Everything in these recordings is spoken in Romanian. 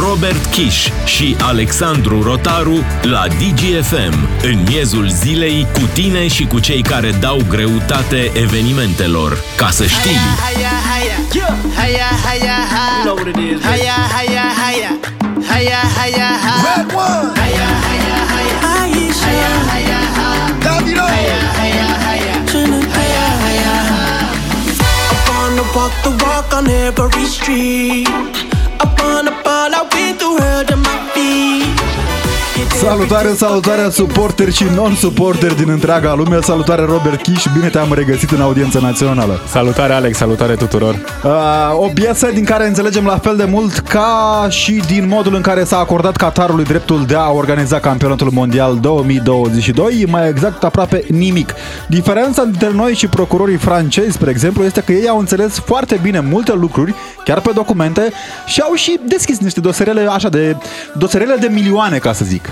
Robert Kiș și Alexandru Rotaru la DGFM, în miezul zilei cu tine și cu cei care dau greutate evenimentelor. Ca să știi! Hiya, hiya, hiya, hiya, hiya. You know what it is. Hiya, hiya, hiya, hiya, hiya, hiya. Red one. Hiya, hiya, hiya, Aisha, hiya, hiya, hiya. Davido, Hiya, hiya, hiya, Trinidad. hiya, hiya, hiya. I wanna walk the walk on every street. wanna fall, I'll be through hell to my feet. Salutare, salutare suporteri și non-suporteri din întreaga lume. Salutare Robert Kiș, bine te-am regăsit în audiența națională. Salutare Alex, salutare tuturor! uh, O piesă din care înțelegem la fel de mult ca și din modul în care s-a acordat Qatarului dreptul de a organiza campionatul mondial 2022 Mai exact aproape nimic. Diferența dintre noi și procurorii francezi, spre exemplu, este că ei au înțeles foarte bine multe lucruri Chiar pe documente și au și deschis niște dosarele așa de dosarele de milioane, ca să zic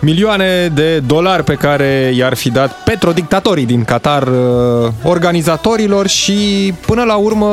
Milioane de dolari pe care i-ar fi dat petrodictatorii din Qatar uh, organizatorilor și până la urmă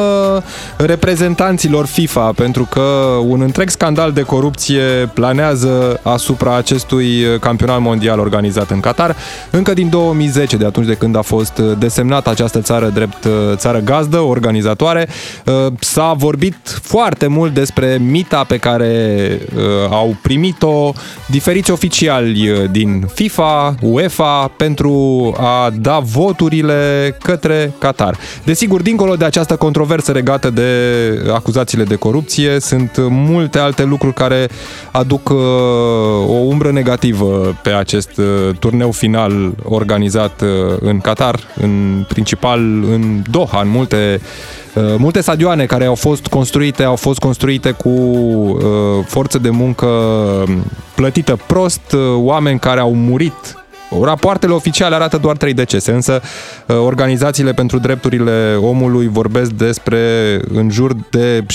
reprezentanților FIFA pentru că un întreg scandal de corupție planează asupra acestui campionat mondial organizat în Qatar încă din 2010 de atunci de când a fost desemnată această țară drept uh, țară gazdă, organizatoare. Uh, S-a vorbit foarte mult despre mita pe care uh, au primit-o diferiți oficiali uh, din FIFA, UEFA pentru a da voturile către Qatar. Desigur, dincolo de această controversă legată de acuzațiile de corupție, sunt multe alte lucruri care aduc uh, o umbră negativă pe acest uh, turneu final organizat uh, în Qatar, în principal în Doha, în multe Uh, multe stadioane care au fost construite au fost construite cu uh, forță de muncă plătită prost, uh, oameni care au murit Rapoartele oficiale arată doar 3 decese, însă uh, organizațiile pentru drepturile omului vorbesc despre în jur de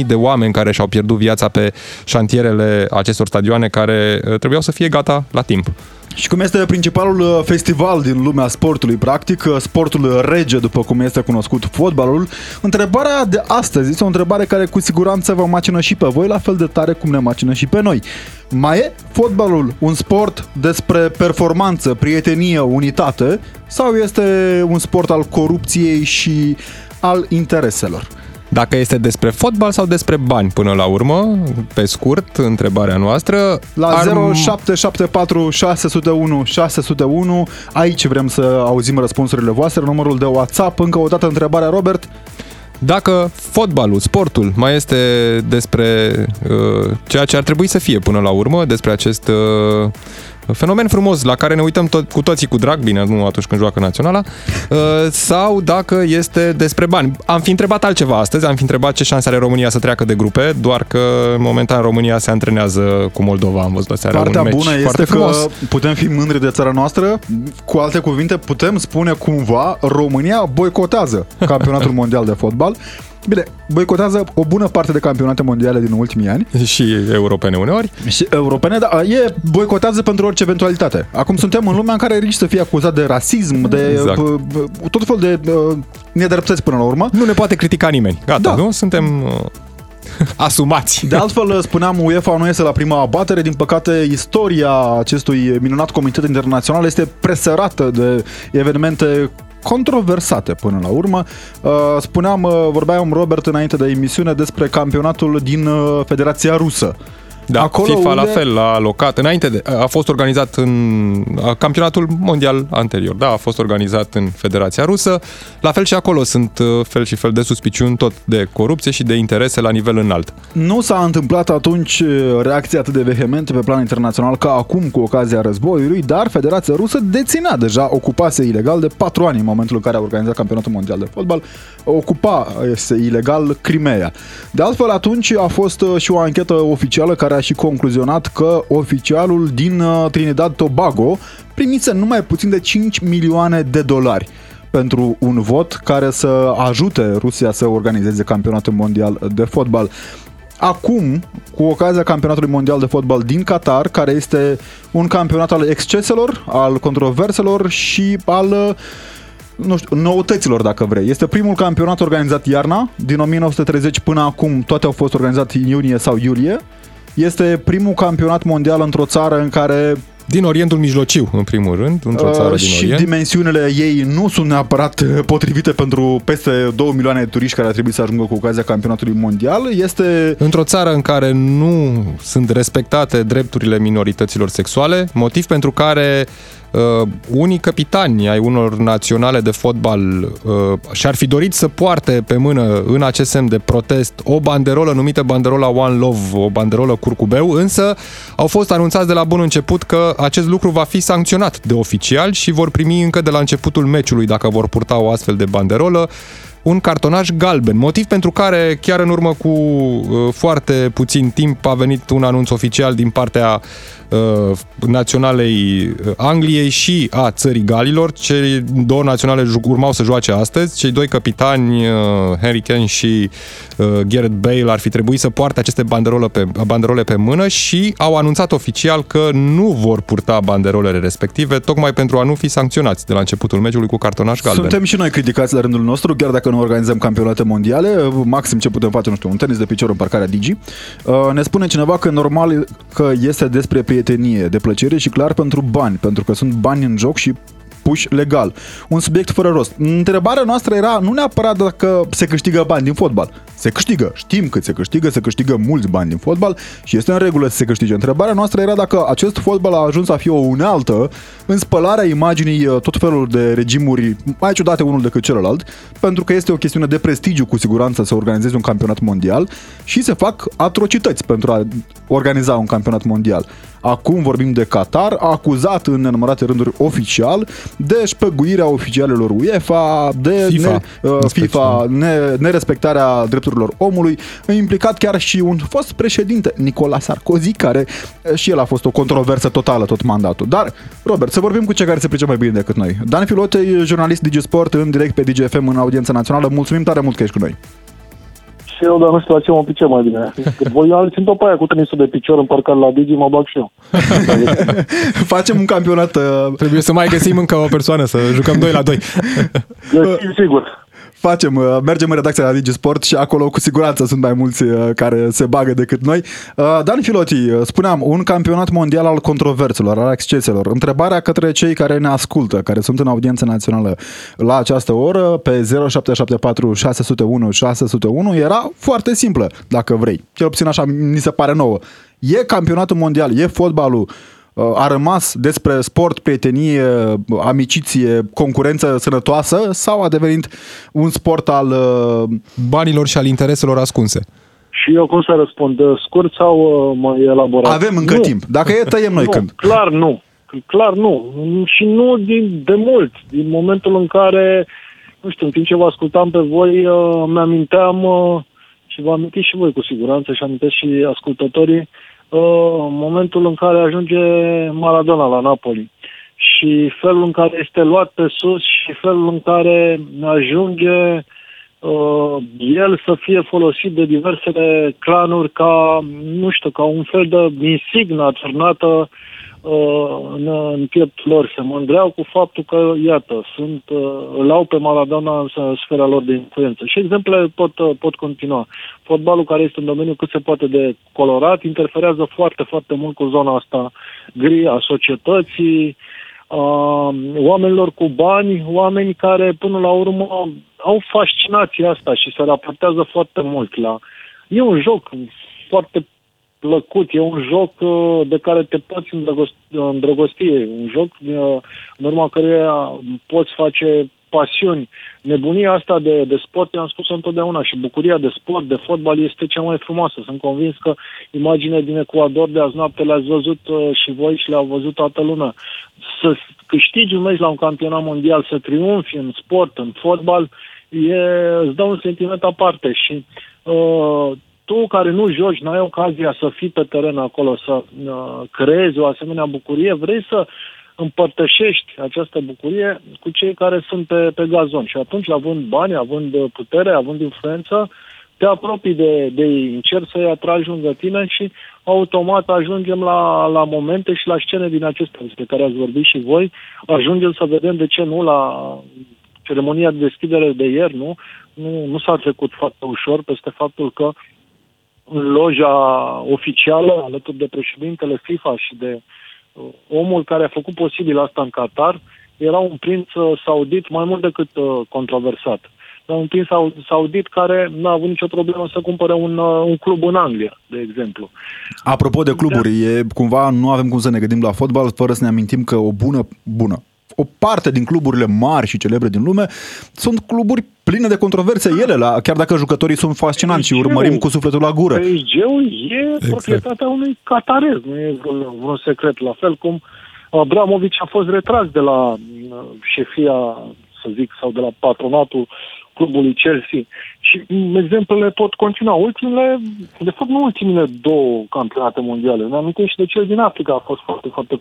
6.000 de oameni care și-au pierdut viața pe șantierele acestor stadioane care uh, trebuiau să fie gata la timp. Și cum este principalul uh, festival din lumea sportului, practic, uh, sportul rege, după cum este cunoscut fotbalul, întrebarea de astăzi este o întrebare care cu siguranță vă macină și pe voi, la fel de tare cum ne macină și pe noi. Mai e fotbalul un sport despre performanță, prietenie, unitate sau este un sport al corupției și al intereselor? Dacă este despre fotbal sau despre bani până la urmă, pe scurt, întrebarea noastră. La ar- 0774 601 601 Aici vrem să auzim răspunsurile voastre Numărul de WhatsApp Încă o dată întrebarea Robert Dacă fotbalul, sportul, mai este despre uh, ceea ce ar trebui să fie până la urmă, despre acest uh, fenomen frumos la care ne uităm tot, cu toții cu drag, bine, nu atunci când joacă naționala, uh, sau dacă este despre bani. Am fi întrebat altceva astăzi, am fi întrebat ce șanse are România să treacă de grupe, doar că momentan România se antrenează cu Moldova, am văzut aseară Partea un meci bună foarte este frumos. că putem fi mândri de țara noastră Cu alte cuvinte putem spune cumva România boicotează campionatul mondial de fotbal Bine, boicotează o bună parte de campionate mondiale din ultimii ani Și europene uneori. Și europene, da, e boicotează pentru orice eventualitate. Acum suntem în lumea în care risci să fie acuzat de rasism, de Exact. b- b- tot fel de uh, nedreptăți până la urmă. Nu ne poate critica nimeni. Gata, Da. nu? Suntem uh, asumați. De altfel, spuneam, UEFA nu este la prima abatere. Din păcate, istoria acestui minunat comitet internațional este presărată de evenimente controversate până la urmă. Uh, Spuneam, uh, vorbeam Robert înainte de emisiune despre campionatul din uh, Federația Rusă. Da, Acolo FIFA unde- la fel a alocat, înainte de, a fost organizat în a, campionatul mondial anterior, da, a fost organizat în Federația Rusă, la fel și acolo sunt uh, fel și fel de suspiciuni tot de corupție și de interese la nivel înalt. Nu s-a întâmplat atunci uh, reacții atât de vehemente pe plan internațional ca acum cu ocazia războiului, dar Federația Rusă deținea deja, ocupase ilegal de patru ani în momentul în care a organizat campionatul mondial de fotbal, ocupa este ilegal Crimea. De altfel, atunci a fost uh, și o anchetă oficială care a și concluzionat că oficialul din uh, Trinidad Tobago primise numai puțin de 5 milioane de dolari pentru un vot care să ajute Rusia să organizeze campionatul mondial de fotbal. Acum, cu ocazia campionatului mondial de fotbal din Qatar, care este un campionat al exceselor, al controverselor și al uh, nu știu, noutăților, dacă vrei. Este primul campionat organizat iarna, din 1930 până acum toate au fost organizate în iunie sau iulie Este primul campionat mondial într-o țară în care din Orientul Mijlociu, în primul rând, într-o țară uh, din și Orient. dimensiunile ei nu sunt neapărat potrivite pentru peste 2 milioane de turiști care ar trebui să ajungă cu ocazia campionatului mondial. Este într-o țară în care nu sunt respectate drepturile minorităților sexuale, motiv pentru care uh, unii capitani ai unor naționale de fotbal uh, și-ar fi dorit să poarte pe mână în acest semn de protest o banderolă numită banderola One Love, o banderolă curcubeu, însă au fost anunțați de la bun început că acest lucru va fi sancționat de oficial și vor primi încă de la începutul meciului dacă vor purta o astfel de banderolă un cartonaj galben, motiv pentru care chiar în urmă cu uh, foarte puțin timp a venit un anunț oficial din partea uh, naționalei uh, Angliei și a țării Galilor. Cei două naționale urmau să joace astăzi. Cei doi capitani, uh, Harry Kane și uh, Gareth Bale, ar fi trebuit să poarte aceste banderole pe, banderole pe mână și au anunțat oficial că nu vor purta banderolele respective, tocmai pentru a nu fi sancționați de la începutul meciului cu cartonaj galben. Suntem și noi criticați la rândul nostru, chiar dacă nu organizăm campionate mondiale, maxim ce putem face, nu știu, un tenis de picior în parcarea Digi. Uh, ne spune cineva că normal că este despre prietenie, de plăcere și clar pentru bani, pentru că sunt bani în joc și puși legal. Un subiect fără rost. Întrebarea noastră era nu neapărat dacă se câștigă bani din fotbal. Se câștigă, știm că se câștigă, se câștigă mulți bani din fotbal și este în regulă să se câștige. Întrebarea noastră era dacă acest fotbal a ajuns să fie o unealtă în spălarea imaginii uh, tot felul de regimuri mai ciudate unul decât celălalt, pentru că este o chestiune de prestigiu cu siguranță să organizezi un campionat mondial și se fac atrocități pentru a organiza un campionat mondial. Acum vorbim de Qatar, acuzat în nenumărate rânduri oficial de șpăguirea oficialelor UEFA, de FIFA, ne, uh, FIFA ne, nerespectarea drepturilor omului, implicat chiar și un fost președinte, Nicola Sarkozy, care uh, și el a fost o controversă totală tot mandatul. Dar, Robert, să vorbim cu cei care se pricep mai bine decât noi. Dan Filotei, jurnalist DigiSport în direct pe DGFM în audiență națională. Mulțumim tare mult că ești cu noi și eu, dar nu știu la ce mă picem mai bine. Voi alții pe aia cu tenisul de picior împărcat la Digi, mă bag și eu. Facem un campionat. Uh... Trebuie să mai găsim încă o persoană, să jucăm 2 la 2. sigur facem, uh, mergem în redacția la Digi Sport și acolo cu siguranță sunt mai mulți uh, care se bagă decât noi. Uh, Dan Filoti, spuneam, un campionat mondial al controverselor, al exceselor. Întrebarea către cei care ne ascultă, care sunt în audiență națională la această oră, pe 0774 601 601, era foarte simplă, dacă vrei. Cel puțin așa mi se pare nouă. E campionatul mondial, e fotbalul, a rămas despre sport, prietenie, amiciție, concurență sănătoasă sau a devenit un sport al uh, banilor și al intereselor ascunse? Și eu cum să răspund? Scurt sau uh, mai elaborat? Avem încă nu. timp. Dacă e, tăiem noi nu, când. Clar nu. Clar nu. Și nu din, de mult. Din momentul în care, nu știu, în timp ce vă ascultam pe voi, uh, mi-aminteam și vă amintiți și voi cu siguranță și amintesc și ascultătorii Uh, momentul în care ajunge Maradona la Napoli și felul în care este luat pe sus și felul în care ajunge uh, el să fie folosit de diversele clanuri ca, nu știu, ca un fel de insignă aturnată uh, în, în pieptul lor. Se mândreau cu faptul că, iată, sunt, uh, îl au pe Maradona în sfera lor de influență. Și exemple pot, uh, pot continua. Fotbalul care este în domeniu cât se poate de colorat interferează foarte, foarte mult cu zona asta gri a societății, uh, oamenilor cu bani, oameni care până la urmă au fascinația asta și se raportează foarte mult la... E un joc foarte plăcut, e un joc uh, de care te poți îndrăgosti, un joc uh, în urma căruia poți face pasiuni. Nebunia asta de, de sport, i-am spus întotdeauna, și bucuria de sport, de fotbal, este cea mai frumoasă. Sunt convins că imaginea din Ecuador de azi noapte le-ați văzut uh, și voi și le-au văzut toată lumea. Să câștigi un meci la un campionat mondial, să triumfi în sport, în fotbal, e, îți dă un sentiment aparte și uh, tu care nu joci, n-ai ocazia să fii pe teren acolo, să uh, creezi o asemenea bucurie, vrei să împărtășești această bucurie cu cei care sunt pe, pe gazon. Și atunci, având bani, având putere, având influență, te apropii de, de ei, încerci să-i atragi lângă tine și automat ajungem la, la momente și la scene din acestea despre care ați vorbit și voi. Ajungem să vedem de ce nu la ceremonia de deschidere de ieri, nu? Nu, nu s-a trecut foarte ușor peste faptul că în loja oficială, alături de președintele FIFA și de uh, omul care a făcut posibil asta în Qatar, era un prinț uh, saudit mai mult decât uh, controversat. Dar un prinț saudit care n-a avut nicio problemă să cumpere un, uh, un club în Anglia, de exemplu. Apropo de cluburi, e, cumva nu avem cum să ne gândim la fotbal fără să ne amintim că o bună, bună, o parte din cluburile mari și celebre din lume sunt cluburi pline de controverse ele, la, chiar dacă jucătorii sunt fascinanți și urmărim cu sufletul la gură. PSG-ul e exact. proprietatea unui catarez, nu e un secret, la fel cum Abramovici a fost retras de la uh, șefia, să zic, sau de la patronatul clubului Chelsea. Și exemplele pot continua. Ultimele, de fapt nu ultimele două campionate mondiale. Ne amintim și de cel din Africa a fost foarte, foarte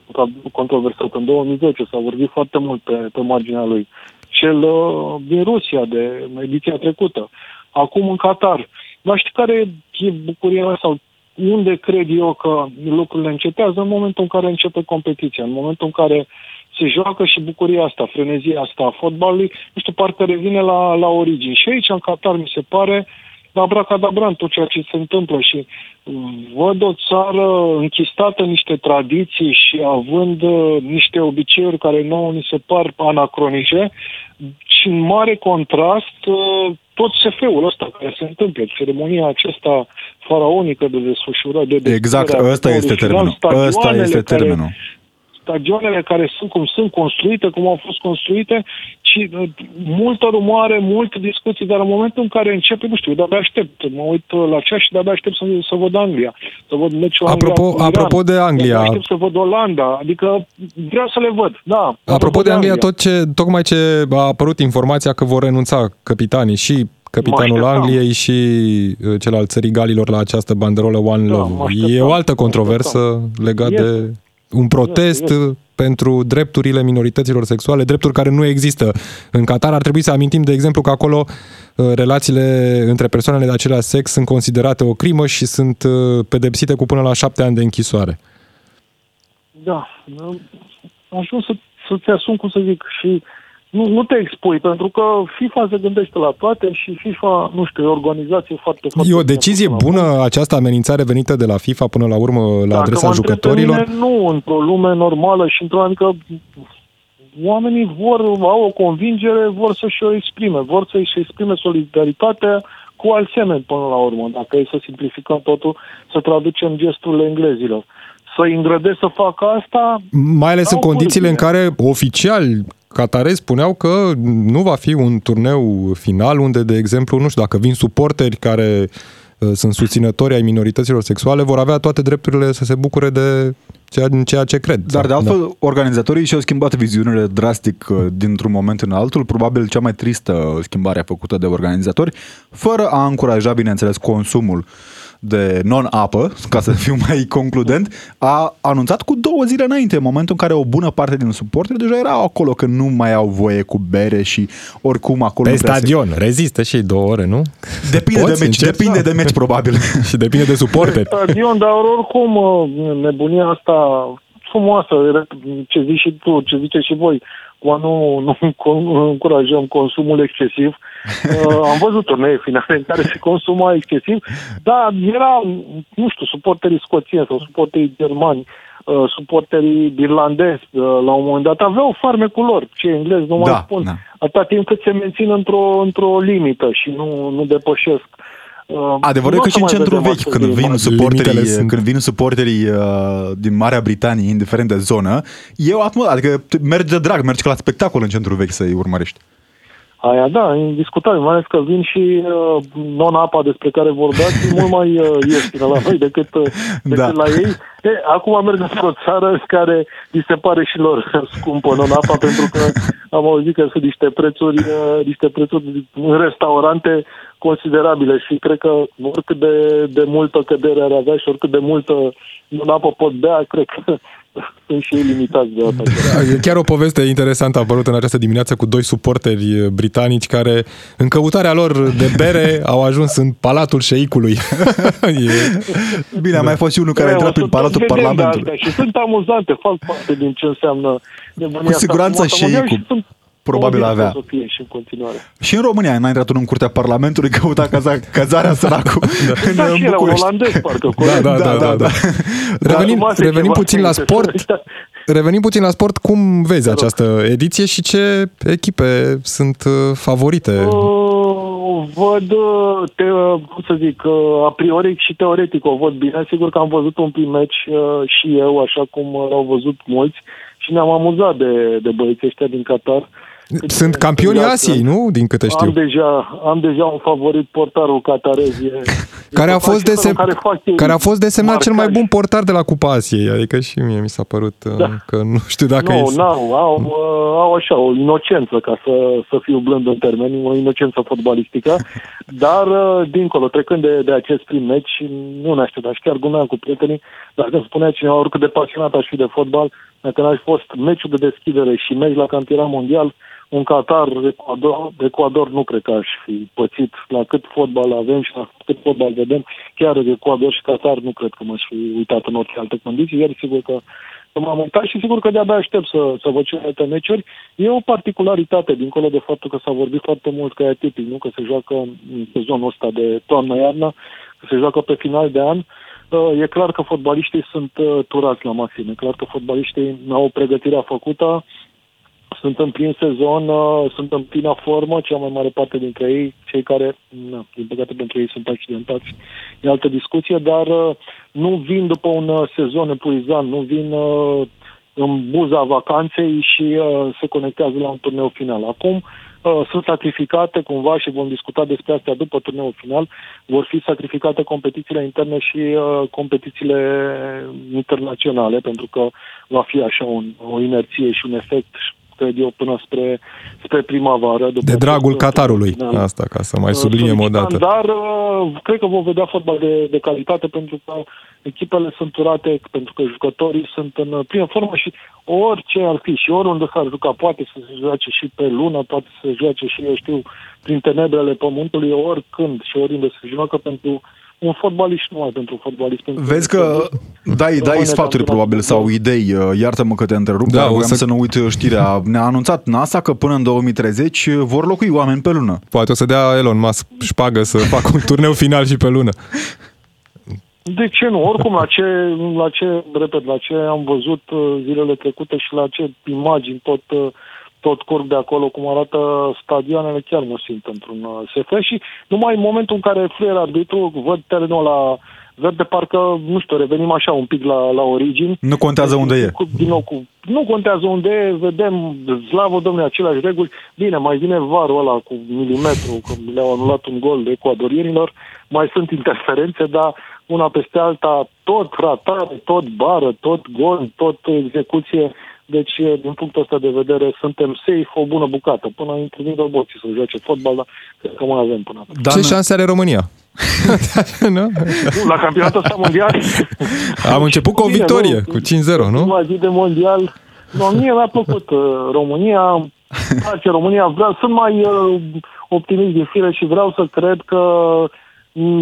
controversat. În 2010 s-a vorbit foarte mult pe, pe marginea lui. Cel uh, din Rusia de ediția trecută. Acum în Qatar. Dar știi care e bucuria mea sau unde cred eu că lucrurile încetează? În momentul în care începe competiția, în momentul în care se joacă și bucuria asta, frenezia asta a fotbalului, nu știu, parcă revine la, la origini. Și aici, în Qatar, mi se pare la bracadabran tot ceea ce se întâmplă și văd o țară închistată în niște tradiții și având uh, niște obiceiuri care nouă ni se par anacronice și în mare contrast uh, tot SF-ul ăsta care se întâmplă, ceremonia aceasta faraonică de desfășurare. De exact, ăsta este termenul. Ăsta este termenul stadionele care sunt cum sunt construite, cum au fost construite, și uh, multă rumoare, multe discuții, dar în momentul în care începe, nu știu, de-abia aștept, mă uit uh, la ceas și de-abia aștept să, să văd Anglia, să văd meciul apropo, Anglia Apropo de Anglia... Aștept să văd Olanda, adică vreau să le văd, da. Apropo de Anglia, Anglia, tot ce, tocmai ce a apărut informația că vor renunța capitanii și capitanul Angliei și uh, cel al țării Galilor la această banderolă One da, Love. E o altă controversă legată de un protest yes, yes. pentru drepturile minorităților sexuale, drepturi care nu există în Qatar. Ar trebui să amintim, de exemplu, că acolo uh, relațiile între persoanele de același sex sunt considerate o crimă și sunt uh, pedepsite cu până la șapte ani de închisoare. Da, ajuns să, să-ți asum, cum să zic, și nu, nu te expui, pentru că FIFA se gândește la toate și FIFA, nu știu, e o organizație foarte... foarte e o decizie bună acum. această amenințare venită de la FIFA până la urmă la Dacă adresa jucătorilor? Mine, nu, într-o lume normală și într-o adică oamenii vor, au o convingere, vor să-și o exprime, vor să-și exprime solidaritatea cu alți semeni până la urmă, dacă e să simplificăm totul, să traducem gesturile englezilor să-i îngrădesc să facă asta. Mai ales în condițiile în care oficial catarezi spuneau că nu va fi un turneu final unde, de exemplu, nu știu, dacă vin suporteri care uh, sunt susținători ai minorităților sexuale, vor avea toate drepturile să se bucure de ceea, ceea ce cred. Dar de altfel, da. organizatorii și-au schimbat viziunile drastic uh, dintr-un moment în altul, probabil cea mai tristă schimbare făcută de organizatori, fără a încuraja, bineînțeles, consumul de non-apă, ca să fiu mai concludent, a anunțat cu două zile înainte, în momentul în care o bună parte din suporteri deja erau acolo, că nu mai au voie cu bere și oricum acolo... Pe stadion, se... rezistă și două ore, nu? Depinde Poți de meci, depinde de meci probabil. și depinde de suporteri. Pe stadion, dar oricum nebunia asta frumoasă, ce zici și tu, ce ziceți și voi, cu nu, nu încurajăm consumul excesiv. Uh, am văzut turnee finale în care se consuma excesiv, dar era, nu știu, suporterii scoțieni sau suporterii germani, uh, suporterii irlandezi, uh, la un moment dat, aveau farmecul lor, cei englezi, nu mai da, spun, da. atâta timp cât se mențin într-o, într-o limită și nu, nu depășesc Uh, Adevărul e că și în centrul vechi, când vin, suporterii, când vin suporterii uh, din Marea Britanie, indiferent de zonă, e o atmosferă, adică mergi de drag, mergi ca la spectacol în centrul vechi să-i urmărești. Aia da, indiscutabil, mai ales că vin și uh, non-apa despre care vorbeați, e mult mai uh, ieftină la noi decât, uh, decât da. la ei. E, acum merg într-o țară care li se pare și lor scumpă non-apa, pentru că am auzit că sunt niște prețuri, uh, niște prețuri în restaurante considerabile și cred că oricât de, de multă cădere ar avea și oricât de multă non-apă pot bea, cred că sunt și ei limitați de asta. Da, e chiar o poveste interesantă a apărut în această dimineață cu doi suporteri britanici care, în căutarea lor de bere, au ajuns în Palatul Șeicului. e... Bine, a mai fost și unul care a intrat prin Palatul Parlamentului. Și sunt amuzante, fac parte din ce înseamnă Cu siguranță Șeicul. probabil Probabil avea. Să fie și în continuare. Și în România n-a intrat în curtea Parlamentului, căuta caza, cazarea săracul în, Da, în și era un București. olandez, parcă. Da, da, da, da, da. Revenim, Acum revenim ceva puțin la înainte. sport. Revenim puțin la sport. Cum vezi această ediție și ce echipe sunt uh, favorite? Uh, văd, uh, te, uh, cum să zic, uh, a priori și teoretic o văd bine. Sigur că am văzut un prim meci uh, și eu, așa cum uh, l-au văzut mulți și ne-am amuzat de, de băieții ăștia din Qatar. Sunt campionii Exact. Asiei, nu? Din câte știu. Am deja, am deja un favorit portarul qatarez. E, Care a, e fost felul desem... în care fac ei care a fost desemnat cel mai marcaj. bun portar de la Cupa Asiei. Adică și mie mi s-a părut uh, Da. că nu știu dacă Nu, e... n-au, au, uh, au așa o inocență, ca să, să fiu blând în termeni, o inocență fotbalistică, dar uh, dincolo, trecând de, de acest prim meci, nu ne așteptam și chiar glumeam cu prietenii, dacă îmi spunea cineva oricât de pasionat aș fi de fotbal, dacă n-aș fost meciul de deschidere și meci la campionat mondial, un Qatar, Ecuador, Ecuador nu cred că aș fi pățit la cât fotbal avem și la cât fotbal vedem, chiar Ecuador și Qatar nu cred că m-aș fi uitat în orice alte condiții, iar sigur că că m-am uitat și sigur că de-abia aștept să, să văd celelalte meciuri. E o particularitate, dincolo de faptul că s-a vorbit foarte mult că e atipic, nu? că se joacă în sezonul ăsta de toamnă-iarnă, că se joacă pe final de an. Uh, E clar că fotbaliștii sunt uh, turați la maxim. E clar că fotbaliștii au pregătirea făcută, sunt în plin sezon, uh, sunt în plină formă, cea mai mare parte dintre ei, cei care, na, din păcate pentru ei sunt accidentați, e altă discuție, dar uh, nu vin după un uh, sezon epuizant, nu vin uh, în buza vacanței și uh, se conectează la un turneu final. Acum uh, sunt sacrificate cumva și vom discuta despre asta după turneul final, vor fi sacrificate competițiile interne și uh, competițiile internaționale, pentru că va fi așa un, o inerție și un efect cred eu, până spre, spre primăvară. După De dragul acest Qatarului. final. Asta, ca să mai subliniem o Solicitant, dată. Dar uh, cred că vom vedea fotbal de, de calitate pentru că echipele sunt turate, pentru că jucătorii sunt în uh, plină formă și orice ar fi și oriunde s-ar juca, poate să se joace și pe lună, poate să se joace și, eu știu, prin tenebrele pământului, oricând și oriunde se joacă pentru un fotbalist și numai pentru un fotbalist. Pentru Vezi că dai, dai Rămâne sfaturi campionat probabil sau mondial. idei, uh, iartă-mă că te întrerup, Da, dar o voiam să- să... nu uit știrea. Ne-a anunțat NASA că până în 2030 vor locui oameni pe lună. Poate o să dea Elon Musk șpagă să facă un turneu final și pe lună. De ce nu? Oricum, la ce, la ce, repet, la ce am văzut uh, zilele trecute și la ce imagini tot, uh, tot curg de acolo, cum arată stadioanele, chiar mă simt într-un uh, SF și numai în momentul în care fluier arbitru, văd terenul la verde, parcă, nu știu, revenim așa un pic la, la origini. Nu contează unde e. Cu, din nou, cu, nu contează unde e, vedem, slavă domnule, aceleași reguli. Bine, mai vine varul ăla cu milimetru, că le-au anulat un gol de ecuadorienilor, mai sunt interferențe, dar una peste alta, tot ratare, tot bară, tot gol, tot execuție. Deci, din punctul ăsta de vedere, suntem safe o bună bucată. Până intervin roboții să joace fotbal, dar cred că mai avem până atunci. Dan, Ce șanse are România? nu? Nu, La campionatul ăsta mondial... Am început cu o Bine, victorie, nu? cu 5-0, nu? Prima zi de mondial, nu, mie mi-a plăcut uh, România, îmi place România, vreau, sunt mai uh, optimist din fire și vreau să cred că mm,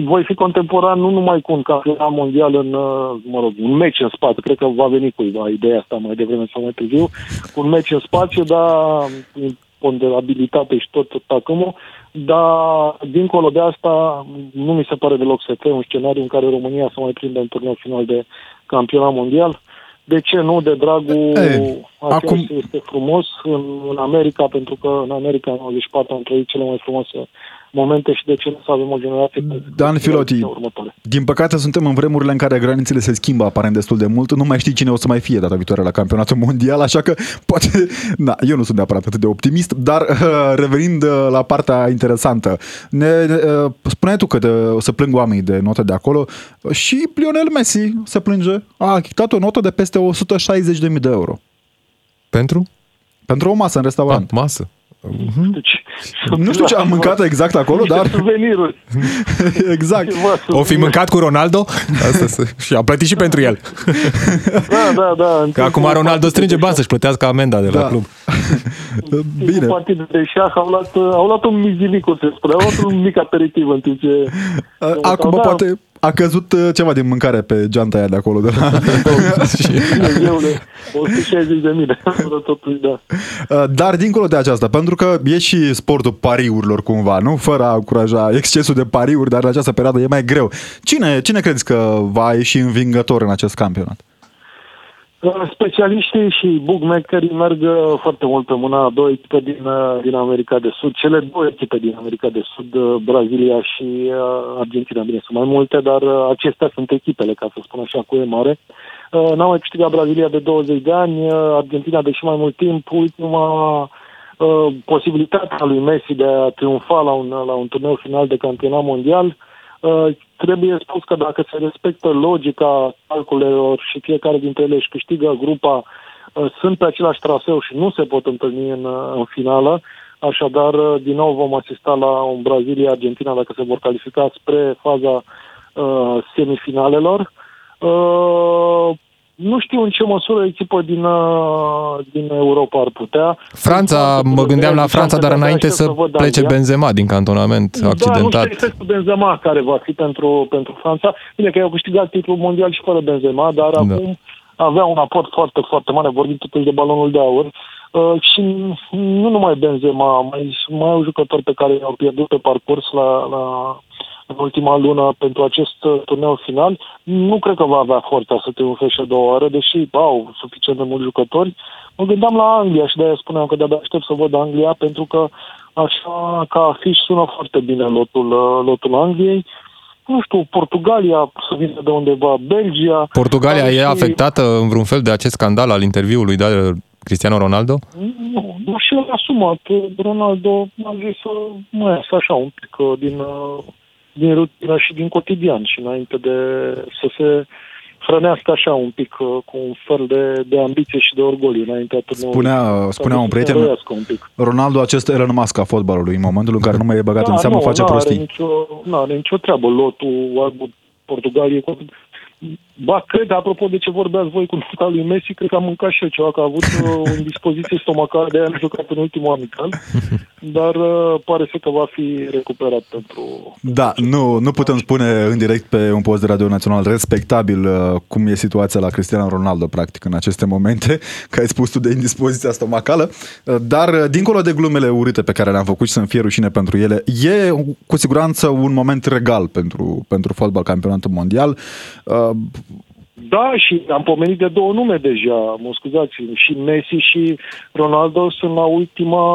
voi fi contemporan nu numai cu un campionat mondial în, uh, mă rog, un meci în spațiu, cred că va veni cuiva ideea asta mai devreme sau mai târziu, cu un meci în spațiu, dar ponderabilitate și tot tacâmul, dar dincolo de asta nu mi se pare deloc să fie un scenariu în care România să mai prindă în turneu final de campionat mondial. De ce nu? De dragul E, acesta acum- este frumos în, în America, pentru că în America în 94 am trăit cele mai frumoase momente și de ce nu să avem o generație cu Dan Filoti, următoare. din păcate suntem în vremurile în care granițele se schimbă aparent destul de mult. Nu mai știi cine o să mai fie data viitoare la campionatul mondial, așa că poate... Na, eu nu sunt neapărat atât de optimist, dar uh, revenind uh, la partea interesantă. Ne, ne, uh, spuneai tu că de, o să plâng oamenii de note de acolo și Lionel Messi se plânge. A achitat o notă de peste 160.000 de euro. Pentru? Pentru o masă în Ah, restaurant. masă. Deci, Nu știu ce am mâncat exact acolo, niște dar suveniruri. exact. Ceva O fi suveniruri. mâncat cu Ronaldo? Asta să... Și a plătit și pentru el. Da, da, da. în Că acum timpul Ronaldo strânge bani să-și plătească amenda de la Da. club. Bine. Bine. partid de șah au luat, au luat un mizilic, o să spune, au luat un mic aperitiv în timp ce... Acum da, poate, a căzut uh, ceva din mâncare pe geanta aia de acolo. De la... Dumnezeule, 160 de mii de euro totuși, da. Uh, Dar dincolo de aceasta, pentru că e și sportul pariurilor cumva, nu? Fără a încuraja excesul de pariuri, dar în această perioadă e mai greu. Cine, cine crezi că va ieși învingător în acest campionat? Uh, Specialiștii și bookmakerii merg uh, foarte mult pe mâna două echipe din, uh, din America de Sud. Cele două echipe din America de Sud, uh, Brazilia și uh, Argentina, bine, sunt mai multe, dar uh, acestea sunt echipele, ca să spun așa, cu E mare. Uh, N-a mai câștigat Brazilia de 20 de ani, uh, Argentina de și mai mult timp. Ultima uh, posibilitate a lui Messi de a triumfa la un, la un turneu final de campionat mondial Uh, trebuie spus că dacă se respectă logica calculelor și fiecare dintre ele își câștigă grupa, uh, sunt pe același traseu și nu se pot întâlni în, uh, în finală. Așadar, uh, din nou vom asista la un Brazilia-Argentina dacă se vor califica spre faza uh, semifinalelor. Uh, nu știu în ce măsură echipă din, uh, din Europa ar putea. Franța, mă gândeam la Franța, dar înainte să plece Benzema din cantonament Da, nu accidentat. știu efectul Benzema care va fi pentru, pentru Franța. Bine că i-au câștigat titlul mondial și fără Benzema, dar Da. acum avea un aport foarte, foarte mare, vorbim totuși de balonul de aur. Uh, și nu numai Benzema, mai, mai au jucători pe care i-au pierdut pe parcurs la, la, în ultima lună pentru acest uh, turneu final. Nu cred că va avea forța să triumfe și a doua oară, deși au suficient de mulți jucători. Mă gândeam la Anglia și de-aia spuneam că de-abia aștept să văd Anglia, pentru că așa ca afiș sună foarte bine lotul, uh, lotul Angliei. Nu știu, Portugalia să vină de undeva, Belgia. Portugalia Are e și- afectată în vreun fel de acest scandal al interviului de Cristiano Ronaldo? Nu, nu și el a asumat. Ronaldo a zis să mai iasă așa un pic uh, din, uh, din rutină și din cotidian și înainte de să se hrănească așa un pic uh, cu un fel de, de ambiție și de orgoliu înaintea turneului. Spunea, spunea un Să se prieten, înroiască un pic. Ronaldo acest Elon Musk a fotbalului, în momentul în care nu mai e băgat în seamă, Da, nu, face n-are prostii. Nicio, nu are nicio treabă lotul albul Portugaliei. Cu- Ba, cred, apropo de ce vorbeați voi cu nota lui Messi, cred că am mâncat și eu ceva, că a avut uh, în dispoziție stomacal, de aia am jucat în ultimul amical, dar uh, pare să că va fi recuperat pentru... Da, nu, nu putem spune în direct pe un post de radio național respectabil uh, cum e situația la Cristiano Ronaldo, practic, în aceste momente, că ai spus tu de indispoziția stomacală, Uh, dar uh, dincolo de glumele urâte pe care le-am făcut și să-mi fie rușine pentru ele, e cu siguranță un moment regal pentru, pentru fotbal campionatul mondial. Uh, Da, și am pomenit de două nume deja, mă scuzați, și Messi și Ronaldo sunt la ultima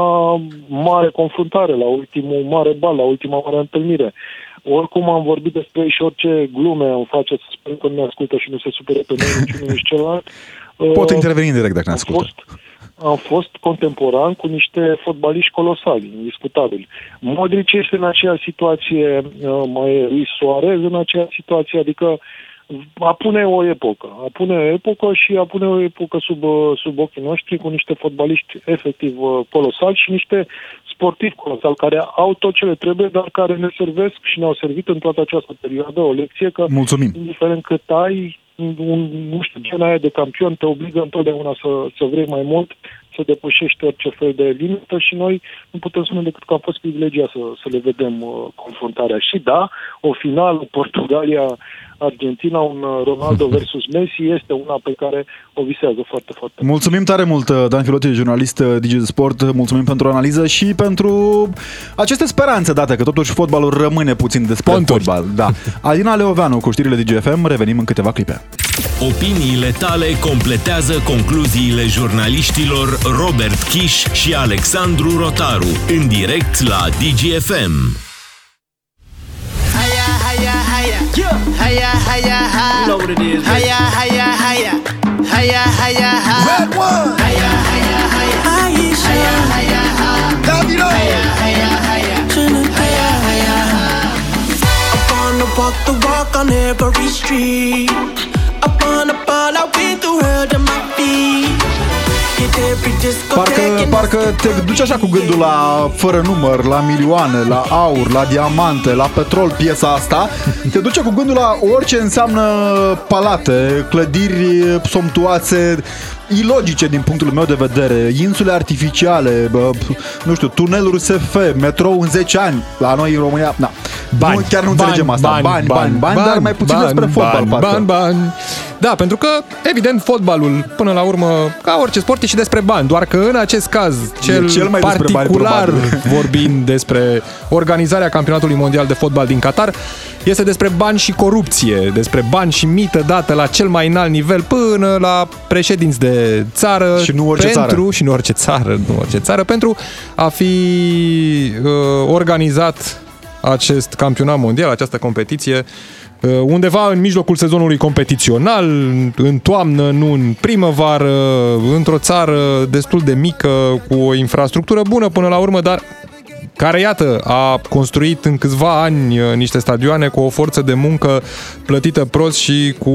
mare confruntare, la ultimul mare bal, la ultima mare întâlnire. Oricum am vorbit despre ei și orice glume am face, să sperăm că nu ne ascultă și nu se supere pe noi niciunul nici celălalt. pot Uh, interveni în direct dacă ne am ascultă. fost, am fost contemporan cu niște fotbaliști colosali, indiscutabil. Modric este în aceeași situație, uh, mai e Luis Suarez în aceeași situație, adică apune o epocă. Apune o epocă și apune o epocă sub, uh, sub ochii noștri cu niște fotbaliști efectiv uh, colosali și niște sportivi colosali care au tot ce le trebuie, dar care ne servesc și ne-au servit în toată această perioadă o lecție că Mulțumim. indiferent cât ai, un, nu știu, gena aia de campion te obligă întotdeauna să, să vrei mai mult, să depășești orice fel de limită și noi nu putem spune decât că am fost privilegiați să, să le vedem uh, confruntarea. Și da, o finală Portugalia-Argentina, un uh, Ronaldo versus Messi este una pe care o visează foarte, foarte mult. Mulțumim tare mult, Dan Filoti, jurnalist uh, Digi de Sport. Mulțumim pentru analiză și pentru aceste speranțe date, că totuși fotbalul rămâne puțin despre Ponturi. fotbal. Da. Adina Leoveanu cu știrile DGFM. Revenim în câteva clipe. Opiniile tale completează concluziile jurnaliștilor Robert Kiș și Alexandru Rotaru în direct la DGFM. Hiya. Hiya, hiya, hi. You know what it is. Hiya, hiya, hiya. Hiya, hiya, hi. Red one. Hiya, hiya, hiya. Aisha, Hiya, hiya, hi. Davido. Hiya, hiya, hiya. Hiya, hiya, hi. I wanna walk the walk on every street. I wanna ball out with the world at my feet. Hit every disco Parcă parcă te duci așa cu gândul la fără număr, la milioane, la aur, la diamante, la petrol, piesa asta. Te duce cu gândul la orice înseamnă palate, clădiri somptuoase, ilogice din punctul meu de vedere, insule artificiale, bă, nu știu, tuneluri SF, metrou în 10 ani, la noi în România, na. Bani, nu, chiar nu înțelegem asta. Bani, bani, bani, bani, dar mai puțin bani, despre fotbal, bani, parcă. bani, bani. Da, pentru că, evident, fotbalul, până la urmă, ca orice sport, e și despre bani. Doar că în acest caz, cel, cel mai despre bani, particular, probabil. vorbind despre organizarea campionatului mondial de fotbal din Qatar, este despre bani și corupție, despre bani și mită dată la cel mai înalt nivel până la președinți de țară. Și nu orice pentru, țară. Și nu orice țară, nu orice țară, pentru a fi uh, organizat acest campionat mondial, această competiție, uh, undeva în mijlocul sezonului competițional, în toamnă, nu în primăvară, într-o țară destul de mică, cu o infrastructură bună până la urmă, dar care, iată, a construit în câțiva ani uh, niște stadioane cu o forță de muncă plătită prost și cu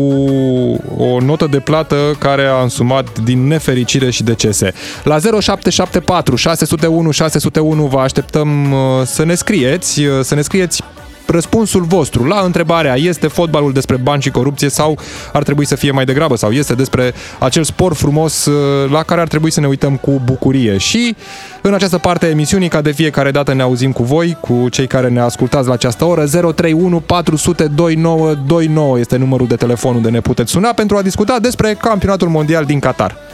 o notă de plată care a însumat din nefericire și decese. La 0774 601 601 vă așteptăm uh, să ne scrieți, uh, să ne scrieți răspunsul vostru la întrebarea este fotbalul despre bani și corupție sau ar trebui să fie mai degrabă sau este despre acel sport frumos uh, la care ar trebui să ne uităm cu bucurie. Și în această parte a emisiunii, ca de fiecare dată ne auzim cu voi, cu cei care ne ascultați la această oră, 031 400 2929 este numărul de telefon unde ne puteți suna pentru a discuta despre campionatul mondial din Qatar.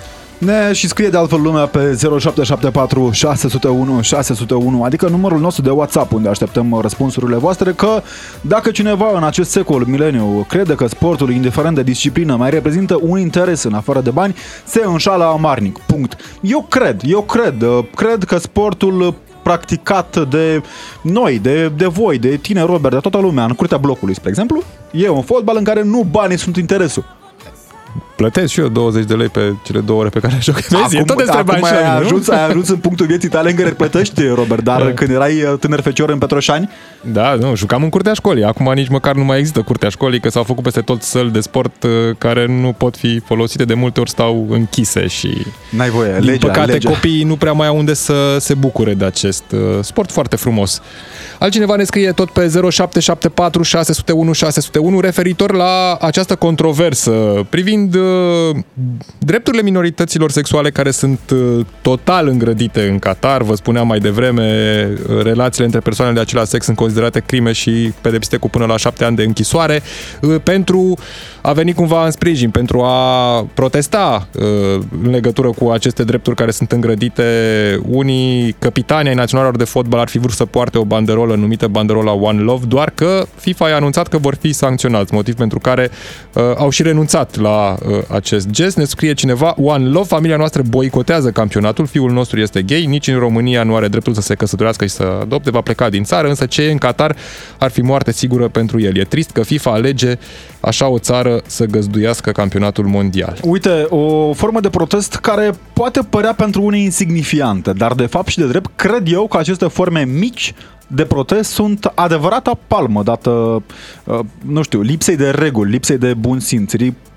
Ne și scrie de altfel lumea pe 0774 601 601, adică numărul nostru de WhatsApp unde așteptăm răspunsurile voastre că dacă cineva în acest secol mileniu crede că sportul, indiferent de disciplină, mai reprezintă un interes în afară de bani, se înșală amarnic. Punct. Eu cred, eu cred, uh, cred că sportul practicat de noi, de, de voi, de tine, Robert, de toată lumea, în curtea blocului, spre exemplu, e un fotbal în care nu banii sunt interesul. Plătesc și eu 20 de lei pe cele două ore pe care le joc. Vezi, e tot despre acum bani și ai la mine, nu? ajuns, ai ajuns în punctul vieții tale în care plătești, Robert, dar Da. când erai uh, tânăr fecior în Petroșani, Da, nu, jucam în curtea școlii. Acum nici măcar nu mai există curtea școlii, că s-au făcut peste tot săli de sport uh, care nu pot fi folosite, de multe ori stau închise și n-ai voie, din legea, păcate legea. copiii nu prea mai au unde să se bucure de acest uh, sport foarte frumos. Altcineva ne scrie tot pe 0774 601 601 referitor la această controversă privind uh, drepturile minorităților sexuale care sunt uh, total îngrădite în Qatar. Vă spuneam mai devreme, uh, relațiile între persoane de același sex sunt considerate crime și pedepsite cu până la șapte ani de închisoare uh, pentru a veni cumva în sprijin, pentru a protesta uh, în legătură cu aceste drepturi care sunt îngrădite. Unii capitani ai naționalelor de fotbal ar fi vrut să poarte o banderolă numită banderola One Love, doar că FIFA a anunțat că vor fi sancționați, motiv pentru care uh, au și renunțat la uh, acest gest. Ne scrie cineva, One Love, familia noastră boicotează campionatul, fiul nostru este gay, nici în România nu are dreptul să se căsătorească și să adopte, va pleca din țară, însă ce e în Qatar ar fi moarte sigură pentru el. E trist că FIFA alege așa o țară să găzduiască campionatul mondial. Uite, o formă de protest care poate părea pentru unii insignifiantă, dar de fapt și de drept, cred eu că aceste forme mici de protest sunt adevărata palmă dată, uh, nu știu, lipsei de reguli, lipsei de bun simț,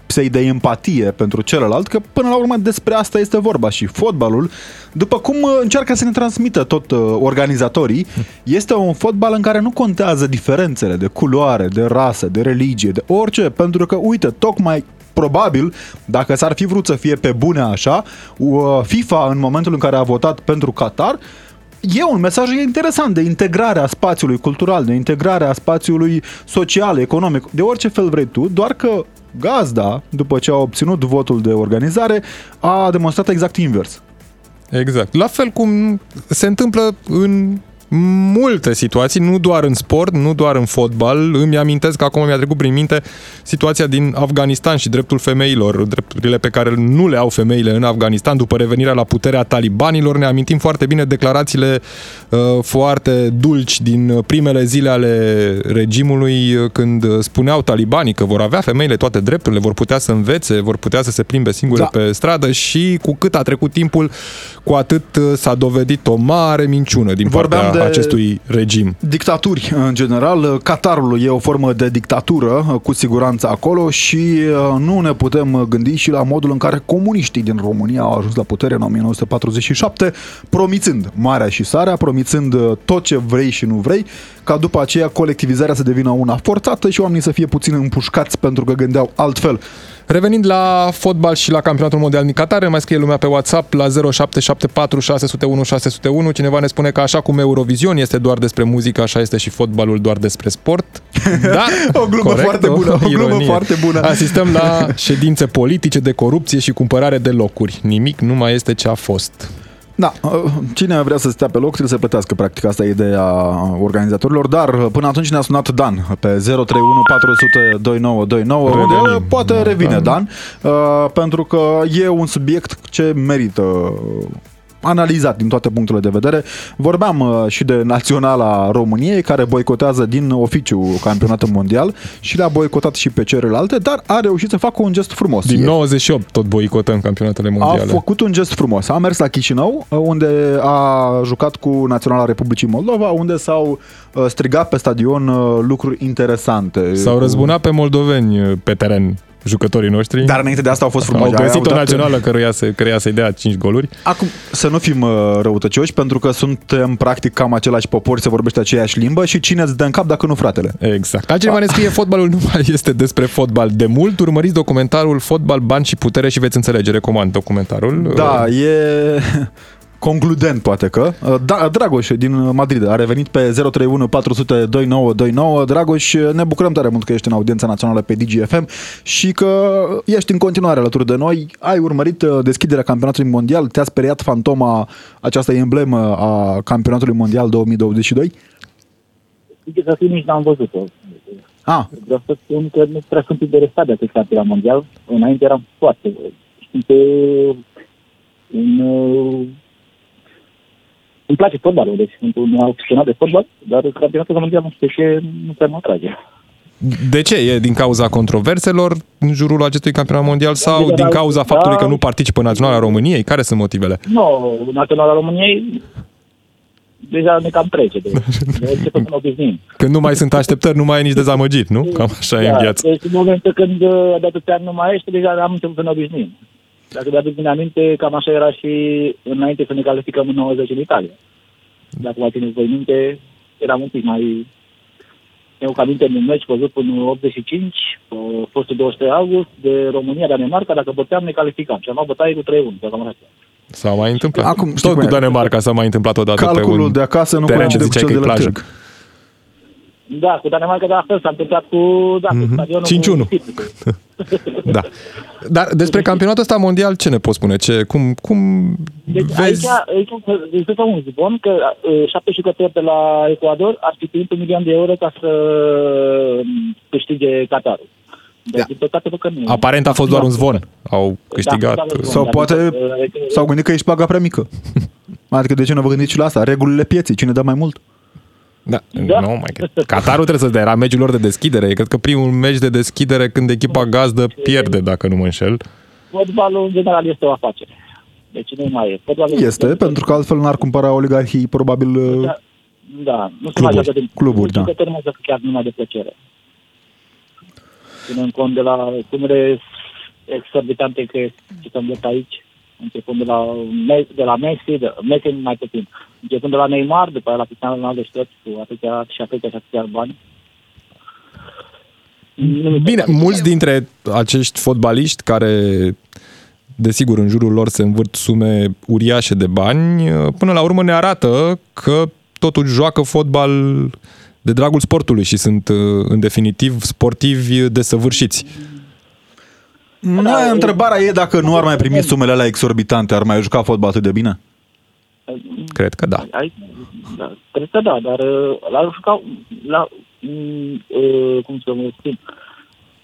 lipsei de empatie pentru celălalt, că până la urmă despre asta este vorba și fotbalul, după cum uh, încearcă să ne transmită tot uh, organizatorii, este un fotbal în care nu contează diferențele de culoare, de rasă, de religie, de orice, pentru că, uite, tocmai probabil, dacă s-ar fi vrut să fie pe bune așa, uh, FIFA în momentul în care a votat pentru Qatar, E un mesaj interesant de integrare a spațiului cultural, de integrare a spațiului social, economic, de orice fel vrei tu, doar că gazda, după ce a obținut votul de organizare, a demonstrat exact invers. Exact. La fel cum se întâmplă în multe situații, nu doar în sport, nu doar în fotbal. Îmi amintesc că acum mi-a trecut prin minte situația din Afganistan și dreptul femeilor, drepturile pe care nu le au femeile în Afganistan după revenirea la puterea talibanilor. Ne amintim foarte bine declarațiile uh, foarte dulci din primele zile ale regimului uh, când spuneau talibanii că vor avea femeile toate drepturile, vor putea să învețe, vor putea să se plimbe singure Da. pe stradă și cu cât a trecut timpul, cu atât uh, s-a dovedit o mare minciună din Vorbeam partea de- acestui regim. Dictaturi, în general. Qatarul e o formă de dictatură, cu siguranță acolo, și uh, nu ne putem gândi și la modul în care comuniștii din România au ajuns la putere în 1947, promițând marea și sarea, promițând uh, tot ce vrei și nu vrei, ca după aceea colectivizarea să devină una forțată și oamenii să fie puțin împușcați pentru că gândeau altfel. Revenind la fotbal și la campionatul mondial din Qatar, ne mai scrie lumea pe WhatsApp la 0774 601 601. Cineva ne spune că așa cum Eurovision este doar despre muzică, așa este și fotbalul doar despre sport. Da, O glumă foarte bună, o glumă ironie. foarte bună. Asistăm la ședințe politice de corupție și cumpărare de locuri. Nimic nu mai este ce a fost. Da, uh, cine vrea să stea pe loc trebuie să plătească, practic, asta e ideea organizatorilor, dar uh, până atunci ne-a sunat Dan pe 031 400 2929, unde Revenim. poate Da, revine Dan. Dan, uh, pentru că e un subiect ce merită analizat din toate punctele de vedere. Vorbeam uh, și de Naționala României, care boicotează din oficiu campionatul mondial și le-a boicotat și pe celelalte, dar a reușit să facă un gest frumos. Din E- 98 tot boicotăm campionatele mondiale. a făcut un gest frumos. A mers la Chișinău, unde a jucat cu Naționala Republicii Moldova, unde s-au uh, strigat pe stadion uh, lucruri interesante. S-au Cu- răzbunat pe moldoveni uh, pe teren jucătorii noștri. Dar înainte de asta au fost frumoși. Au găsit o dat- națională căruia, să, căruia să-i dea 5 goluri. Acum, să nu fim uh, răutăcioși, pentru că suntem practic cam același popor, se vorbește aceeași limbă și cine îți dă în cap dacă nu fratele? Exact. Altcineva ne scrie, fotbalul nu mai este despre fotbal de mult. Urmăriți documentarul Fotbal, Bani și Putere și veți înțelege. Recomand documentarul. Da, e concludent poate că. Da, Dragoș din Madrid a revenit pe 031 400 2929. Dragoș, ne bucurăm tare mult că ești în audiența națională pe DGFM și că ești în continuare alături de noi. Ai urmărit uh, deschiderea campionatului mondial? Te-a speriat fantoma, această emblemă a campionatului mondial 2022? Zice să fiu, nici n-am văzut-o. Ah, Vreau să spun că nu prea sunt interesat de acest campionat mondial. Înainte eram foarte... Știu că un, uh, îmi place fotbalul, deci sunt un aficionat de fotbal, dar campionatul mondial nu știu ce nu prea mă atrage. De ce? E din cauza controverselor în jurul acestui campionat mondial sau general, din cauza da. faptului că nu participă Naționala României? Care sunt motivele? Nu, Naționala României deja ne cam trece. De, de începem să ne obișnuim. Când nu mai sunt așteptări, nu mai e nici dezamăgiri, nu? Cam așa e în viață. Deci în momentul când uh, de atâția ani nu mai ești, deja am început să ne obișnuim. Dacă de-aduc bine aminte, cam așa era și înainte să ne calificăm în 90 în Italia. Dacă vă țineți voi minte, eram un pic mai... Eu că aminte un meci văzut până în 85, uh, fostul 23 august, de România-Danemarca, dacă băteam, ne calificam. Și am luat bătaie cu 3-1, pe cam așa. S-a mai întâmplat. Acum, știi Tot cum cu e? Danemarca s-a mai întâmplat odată pe calculul un de acasă nu teren coincide de cu ziceai cel că de e la plajă. târg. Da, cu Danemarca de la fel s-a întâmplat cu, da, cu stadionul 5-1. cu Da. Dar despre campionatul ăsta mondial ce ne poți spune? Ce, cum, cum Deci vezi? aici, aici există un zvon că uh, șapte jucători de la Ecuador ar fi primit un milion de euro ca să um, câștige Qatarul. Deci, din păcate, văd că nu. Aparent a fost doar un zvon. Au câștigat. Da, da, da, Sau da, poate da, da, s-au gândit că ești paga prea mică. Adică de ce nu vă gândiți și la asta? Regulile pieței, cine dă mai mult? Da. Da. Nu, mai că Qatarul trebuie să dea, era meciul lor de deschidere. Cred că primul meci de deschidere când echipa gazdă pierde, dacă nu mă înșel. Fotbalul, în general, este o afacere. Deci nu mai e. Fotbalul Este, pentru că altfel n-ar cumpăra oligarhii probabil uh, Da, da, nu se Cluburi. mai joacă de Cluburi, da. Jucători nu joacă chiar numai de plăcere. Ținând cont de la sumele exorbitante că ce se îmbătă aici, începând de la, Me- de la Messi, de, Messi mai puțin, începând de la Neymar, după aia la Cristiano Ronaldo și toți cu atâtea și atâtea și atâtea bani. Nu mi se Bine, pare. mulți dintre acești fotbaliști care, desigur, în jurul lor se învârt sume uriașe de bani, până la urmă ne arată că totuși joacă fotbal de dragul sportului și sunt, în definitiv, sportivi desăvârșiți. Nu, întrebarea e dacă nu ar mai primi sumele alea exorbitante, ar mai juca fotbal atât de bine? Cred că da. Ai, da, cred că da, dar uh, la juca, la, mm, uh, cum să mă spun,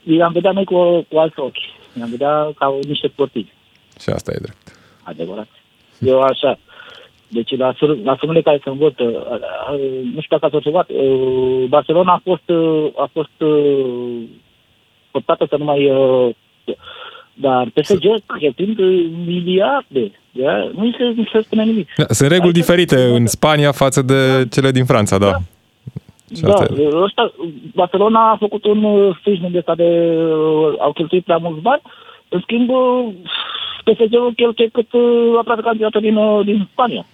i-am vedea noi cu, cu alți ochi. I-am vedea ca niște sportivi, Și asta e drept. adevărat. Eu așa. Deci la, sur- la sumele care se învăță, uh, uh, nu știu dacă ați observat, uh, Barcelona a fost, uh, a fost uh, forțată să nu mai... Uh, dar PSG cheltuind uh, miliarde Da? Nu se, nu se spune nimic. Da, sunt reguli Aici- diferite în Spania față de cele din Franța, da. Și Da, asta e. ăsta, Barcelona a făcut un uh, sprijin de ăsta de... uh, au cheltuit prea mulți bani. În schimb, uh, PSG-ul cheltuie cât uh, aproape candidatul din, uh, din Spania.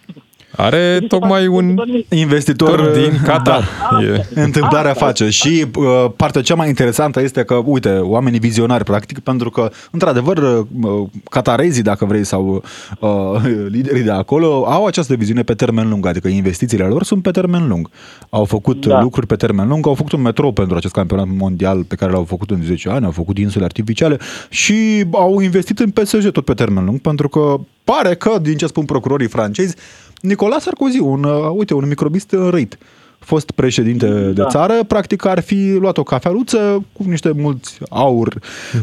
Are tocmai un Investitor tur din Qatar. E. Întâmplarea Asta. face și uh, partea cea mai interesantă este că, uite, oamenii vizionari, practic, pentru că, într-adevăr, uh, catarezii, dacă vrei, sau uh, liderii de acolo, au această viziune pe termen lung, adică investițiile lor sunt pe termen lung. Au făcut Da. lucruri pe termen lung, au făcut un metrou pentru acest campionat mondial pe care l-au făcut în 10 ani, au făcut insule artificiale și au investit în PSG tot pe termen lung, pentru că pare că, din ce spun procurorii francezi, Nicolas Sarkozy, un, uh, uite, un microbist răit, fost președinte de Da. țară, practic ar fi luat o cafeluță cu niște mulți aur,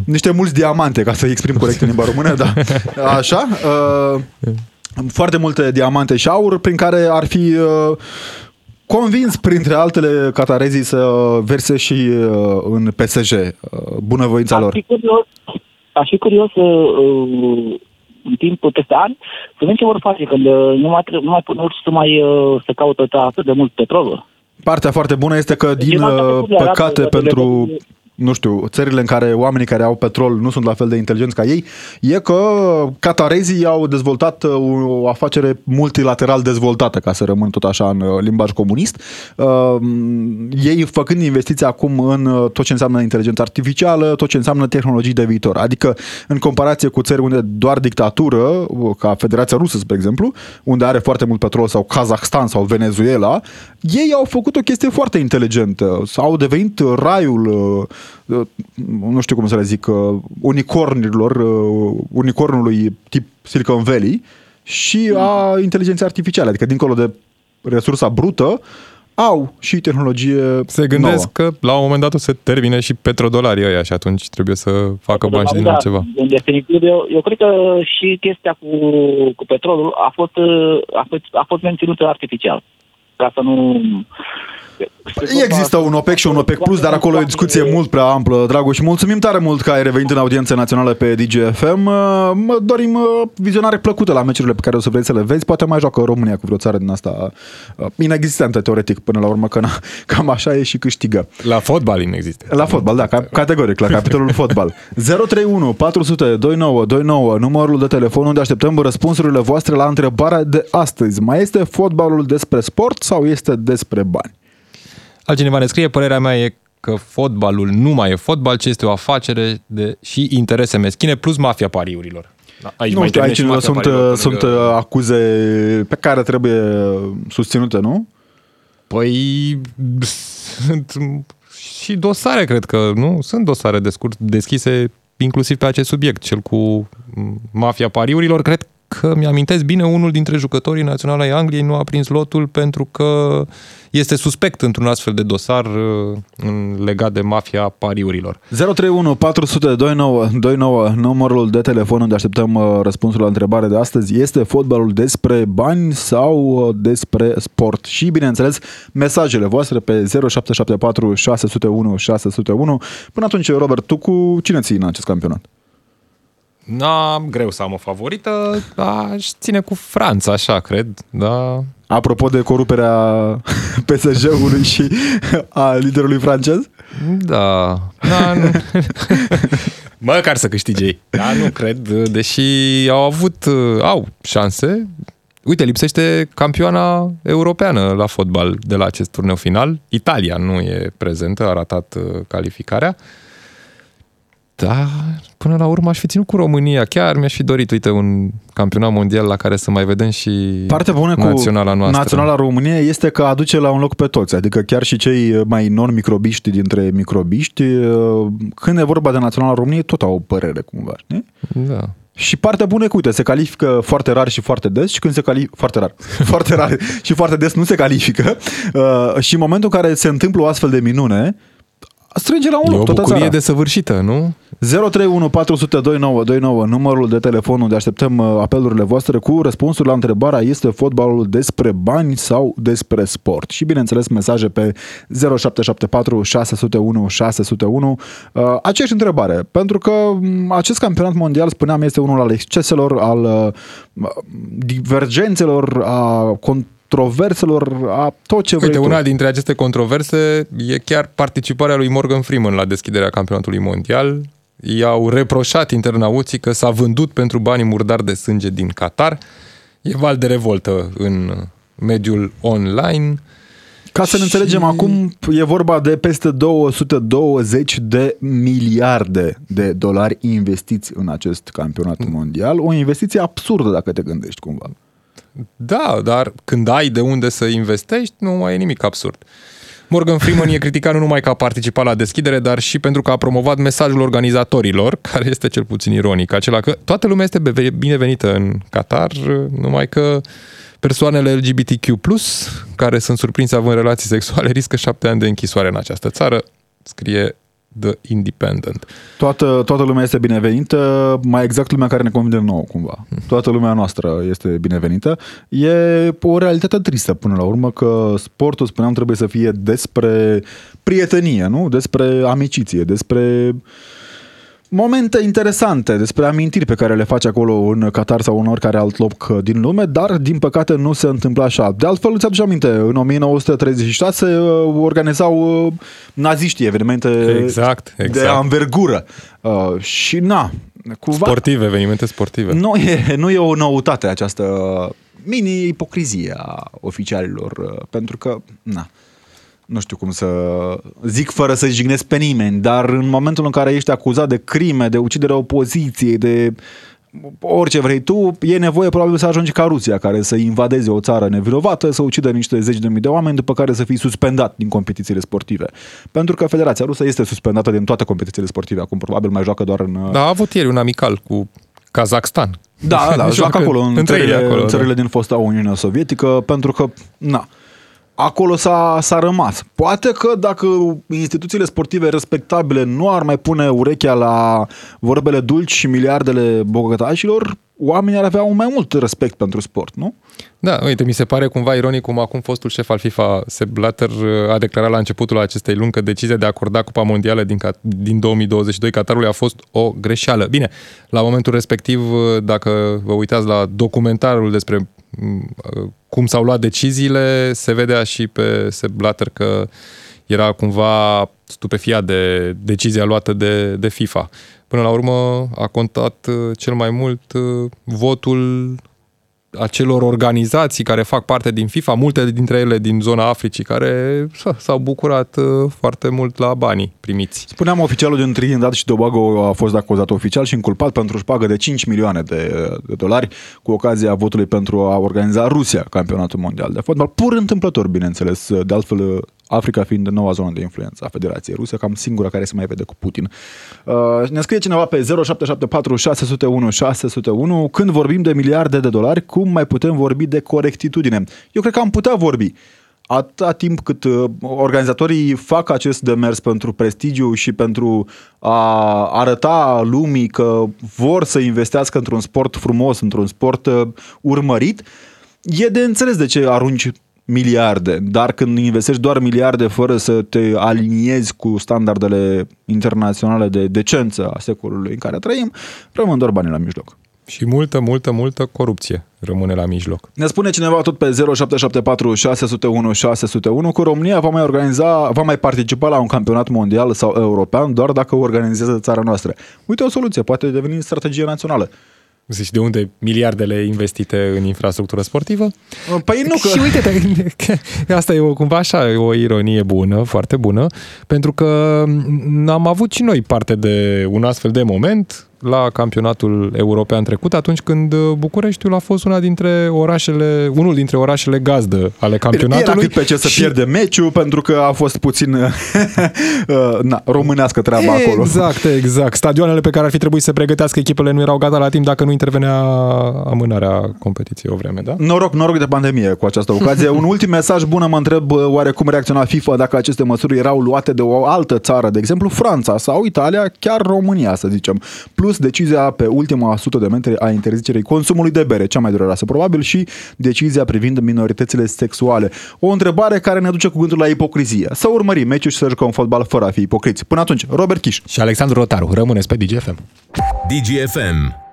niște mulți diamante, ca să exprim corect în limba română, da. Așa. Uh, foarte multe diamante și aur prin care ar fi uh, convins, printre altele, catarezii să verse și uh, în PSG uh, bunăvoința Aș lor. fi curios, aș fi curios uh, în timpul peste ani să vedem ce vor face când uh, nu mai, tre- nu mai pun urși să mai uh, să caută atât de mult petrol. Partea foarte bună este că, din Ceva uh, care arată păcate, că pentru, de- nu știu, țările în care oamenii care au petrol nu sunt la fel de inteligenți ca ei, e că catarezii au dezvoltat uh, o afacere multilateral dezvoltată, ca să rămân tot așa în uh, limbaj comunist. Uh, Ei făcând investiții acum în uh, tot ce înseamnă inteligență artificială, tot ce înseamnă tehnologii de viitor. Adică, în comparație cu țări unde doar dictatură, uh, ca Federația Rusă, spre exemplu, unde are foarte mult petrol, sau Kazahstan sau Venezuela, ei au făcut o chestie foarte inteligentă. Au devenit raiul, uh, uh, nu știu cum să le zic, uh, unicornilor, uh, unicornului tip Silicon Valley și a inteligenței artificiale. Adică, dincolo de resursa brută, au și tehnologie Se gândesc nouă. că la un moment dat o să termine și petrodolarii ăia și atunci trebuie să facă bani și din Da, altceva. În definitiv, eu, eu cred că și chestia cu, cu petrolul a fost, uh, a, fost, a fost menținută artificial. Ca să nu... Există un OPEC și un OPEC Plus, dar acolo e o discuție mult prea amplă, Dragoș. Mulțumim tare mult că ai revenit în audiență națională pe DGFM. Mă dorim uh, vizionare plăcută la meciurile pe care o să vrei să le vezi. Poate mai joacă România cu vreo țară din asta uh, inexistentă, teoretic, până la urmă, că na, cam așa e și câștigă. La fotbal inexistent. La fotbal, da, ca- categoric, la capitolul fotbal. 031 400 29 29, numărul de telefon unde așteptăm răspunsurile voastre la întrebarea de astăzi. Mai este fotbalul despre sport sau este despre bani? Altcineva ne scrie, părerea mea e că fotbalul nu mai e fotbal, ci este o afacere de, și interese meschine plus mafia pariurilor. Da, aici nu mai știu, intervine aici și mafia sunt, pariurilor pe sunt lângă- uh, acuze pe care trebuie susținute, nu? Păi sunt și dosare, cred că, nu? Sunt dosare descurs, deschise inclusiv pe acest subiect, cel cu m, mafia pariurilor. Cred că mi-amintesc bine, unul dintre jucătorii naționale ai Angliei nu a prins lotul pentru că este suspect într-un astfel de dosar uh, în- legat de mafia pariurilor. 031 400 29 29, numărul de telefon unde așteptăm uh, răspunsul la întrebare de astăzi. Este fotbalul despre bani sau uh, despre sport? Și, bineînțeles, mesajele voastre pe 0774 601 601. Până atunci, Robert, tu cu cine ții în acest campionat? N-am greu să am o favorită, dar aș ține cu Franța, așa, cred, da. Apropo de coruperea PSG-ului și a liderului francez? Da. da nu. Măcar să câștige ei. Da, nu cred, deși au avut, au șanse. Uite, lipsește campioana europeană la fotbal de la acest turneu final. Italia nu e prezentă, a ratat uh, calificarea. Da, până la urmă aș fi ținut cu România. Chiar mi-aș fi dorit, uite, un campionat mondial la care să mai vedem și Partea bună cu naționala noastră. Naționala României este că aduce la un loc pe toți, adică chiar și cei mai non-microbiști dintre microbiști, când e vorba de Naționala României, tot au o părere cumva, știi? Da. Și partea bună e că, uite, se califică foarte rar și foarte des și când se califică, foarte rar, foarte rar și foarte des nu se califică uh, și în momentul în care se întâmplă o astfel de minune, strânge la un E loc o toată bucurie țara. desăvârșită, nu? 031 400 2929, numărul de telefon unde așteptăm uh, apelurile voastre cu răspunsuri la întrebarea este fotbalul despre bani sau despre sport? Și bineînțeles mesaje pe 0774 601 601 uh, aceeași întrebare, pentru că m, acest campionat mondial, spuneam, este unul al exceselor, al uh, divergențelor, a controverselor, a tot ce vrei Uite, tu. una dintre aceste controverse e chiar participarea lui Morgan Freeman la deschiderea campionatului mondial. I-au reproșat internauții că s-a vândut pentru banii murdari de sânge din Qatar. E val de revoltă în mediul online. Ca să ne înțelegem acum, e vorba de peste 220 de miliarde de dolari investiți în acest campionat mondial. O investiție absurdă dacă te gândești cumva. Da, dar când ai de unde să investești, nu mai e nimic absurd. Morgan Freeman e criticat nu numai că a participat la deschidere, dar și pentru că a promovat mesajul organizatorilor, care este cel puțin ironic, acela că toată lumea este beve- binevenită în Qatar, numai că persoanele LGBTQ+, care sunt surprinse având relații sexuale, riscă șapte ani de închisoare în această țară, scrie The Independent. Toată, toată lumea este binevenită, mai exact lumea care ne convine nouă cumva. Toată lumea noastră este binevenită. E o realitate tristă până la urmă că sportul, spuneam, trebuie să fie despre prietenie, nu? Despre amiciție, despre momente interesante, despre amintiri pe care le faci acolo în Qatar sau în oricare alt loc din lume, dar din păcate nu se întâmplă așa. De altfel, îți aduce aminte, în 1936 uh, organizau uh, naziștii evenimente Exact, de exact. anvergură. Uh, și na, cumva... Sportive, evenimente sportive. Nu e, nu e o noutate această mini-ipocrizie a oficialilor, uh, pentru că, na, nu știu cum să zic fără să jignesc pe nimeni, dar în momentul în care ești acuzat de crime, de uciderea opoziției, de orice vrei tu, e nevoie probabil să ajungi ca Rusia, care să invadeze o țară nevinovată, să ucidă niște zeci de mii de oameni, după care să fii suspendat din competițiile sportive. Pentru că Federația Rusă este suspendată din toate competițiile sportive, acum probabil mai joacă doar în... Da, a avut ieri un amical cu Kazakhstan. Da, da, joacă acolo, în între ei țările, acolo, în țările da. din fosta Uniune Sovietică, pentru că, na, acolo s-a, s-a rămas. Poate că dacă instituțiile sportive respectabile nu ar mai pune urechea la vorbele dulci și miliardele bogătașilor, oamenii ar avea un mai mult respect pentru sport, nu? Da, uite, mi se pare cumva ironic cum acum fostul șef al FIFA, Sepp Blatter, a declarat la începutul acestei luni că decizia de a acorda Cupa Mondială din, Cat- din 2022 Qatarului a fost o greșeală. Bine, la momentul respectiv, dacă vă uitați la documentarul despre m, cum s-au luat deciziile, se vedea și pe Sepp Blatter că era cumva stupefiat de decizia luată de, de FIFA. Până la urmă a contat uh, cel mai mult uh, votul acelor organizații care fac parte din FIFA, multe dintre ele din zona Africii, care s- s-au bucurat uh, foarte mult la banii primiți. Spuneam, oficialul din Trinidad și Tobago a fost acuzat oficial și inculpat pentru șpagă de 5 milioane de, de dolari cu ocazia votului pentru a organiza Rusia campionatul mondial de fotbal. Pur întâmplător, bineînțeles, de altfel Africa fiind noua zonă de influență a Federației Ruse, cam singura care se mai vede cu Putin. Uh, ne scrie cineva pe 0774 601 601 când vorbim de miliarde de dolari, cum mai putem vorbi de corectitudine? Eu cred că am putea vorbi atâta timp cât uh, organizatorii fac acest demers pentru prestigiu și pentru a arăta lumii că vor să investească într-un sport frumos, într-un sport uh, urmărit, e de înțeles de ce arunci miliarde, dar când investești doar miliarde fără să te aliniezi cu standardele internaționale de decență a secolului în care trăim, rămân doar banii la mijloc. Și multă, multă, multă corupție rămâne la mijloc. Ne spune cineva tot pe 0774 601 601 că România va mai organiza, va mai participa la un campionat mondial sau european doar dacă o organizează țara noastră. Uite o soluție, poate deveni strategie națională. Zici de unde miliardele investite în infrastructură sportivă? Păi nu că... Și uite, asta e o, cumva așa, e o ironie bună, foarte bună, pentru că am avut și noi parte de un astfel de moment la campionatul european trecut, atunci când uh, Bucureștiul a fost una dintre orașele, unul dintre orașele gazdă ale campionatului. Era cât pe ce să și... pierde meciul, pentru că a fost puțin uh, na, românească treaba acolo. Exact, exact. Stadioanele pe care ar fi trebuit să pregătească echipele nu erau gata la timp dacă nu intervenea amânarea competiției o vreme, da? Noroc, noroc de pandemie cu această ocazie. Un ultim mesaj bun, mă întreb oare cum reacționa FIFA dacă aceste măsuri erau luate de o altă țară, de exemplu Franța sau Italia, chiar România, să zicem. Plus decizia pe ultima sută de metri a interzicerii consumului de bere, cea mai dureroasă probabil, și decizia privind minoritățile sexuale. O întrebare care ne duce cu gândul la ipocrizie. Să urmărim meciul și să jucăm fotbal fără a fi ipocriți. Până atunci, Robert Kiș și Alexandru Rotaru. Rămâneți pe DGFM. DGFM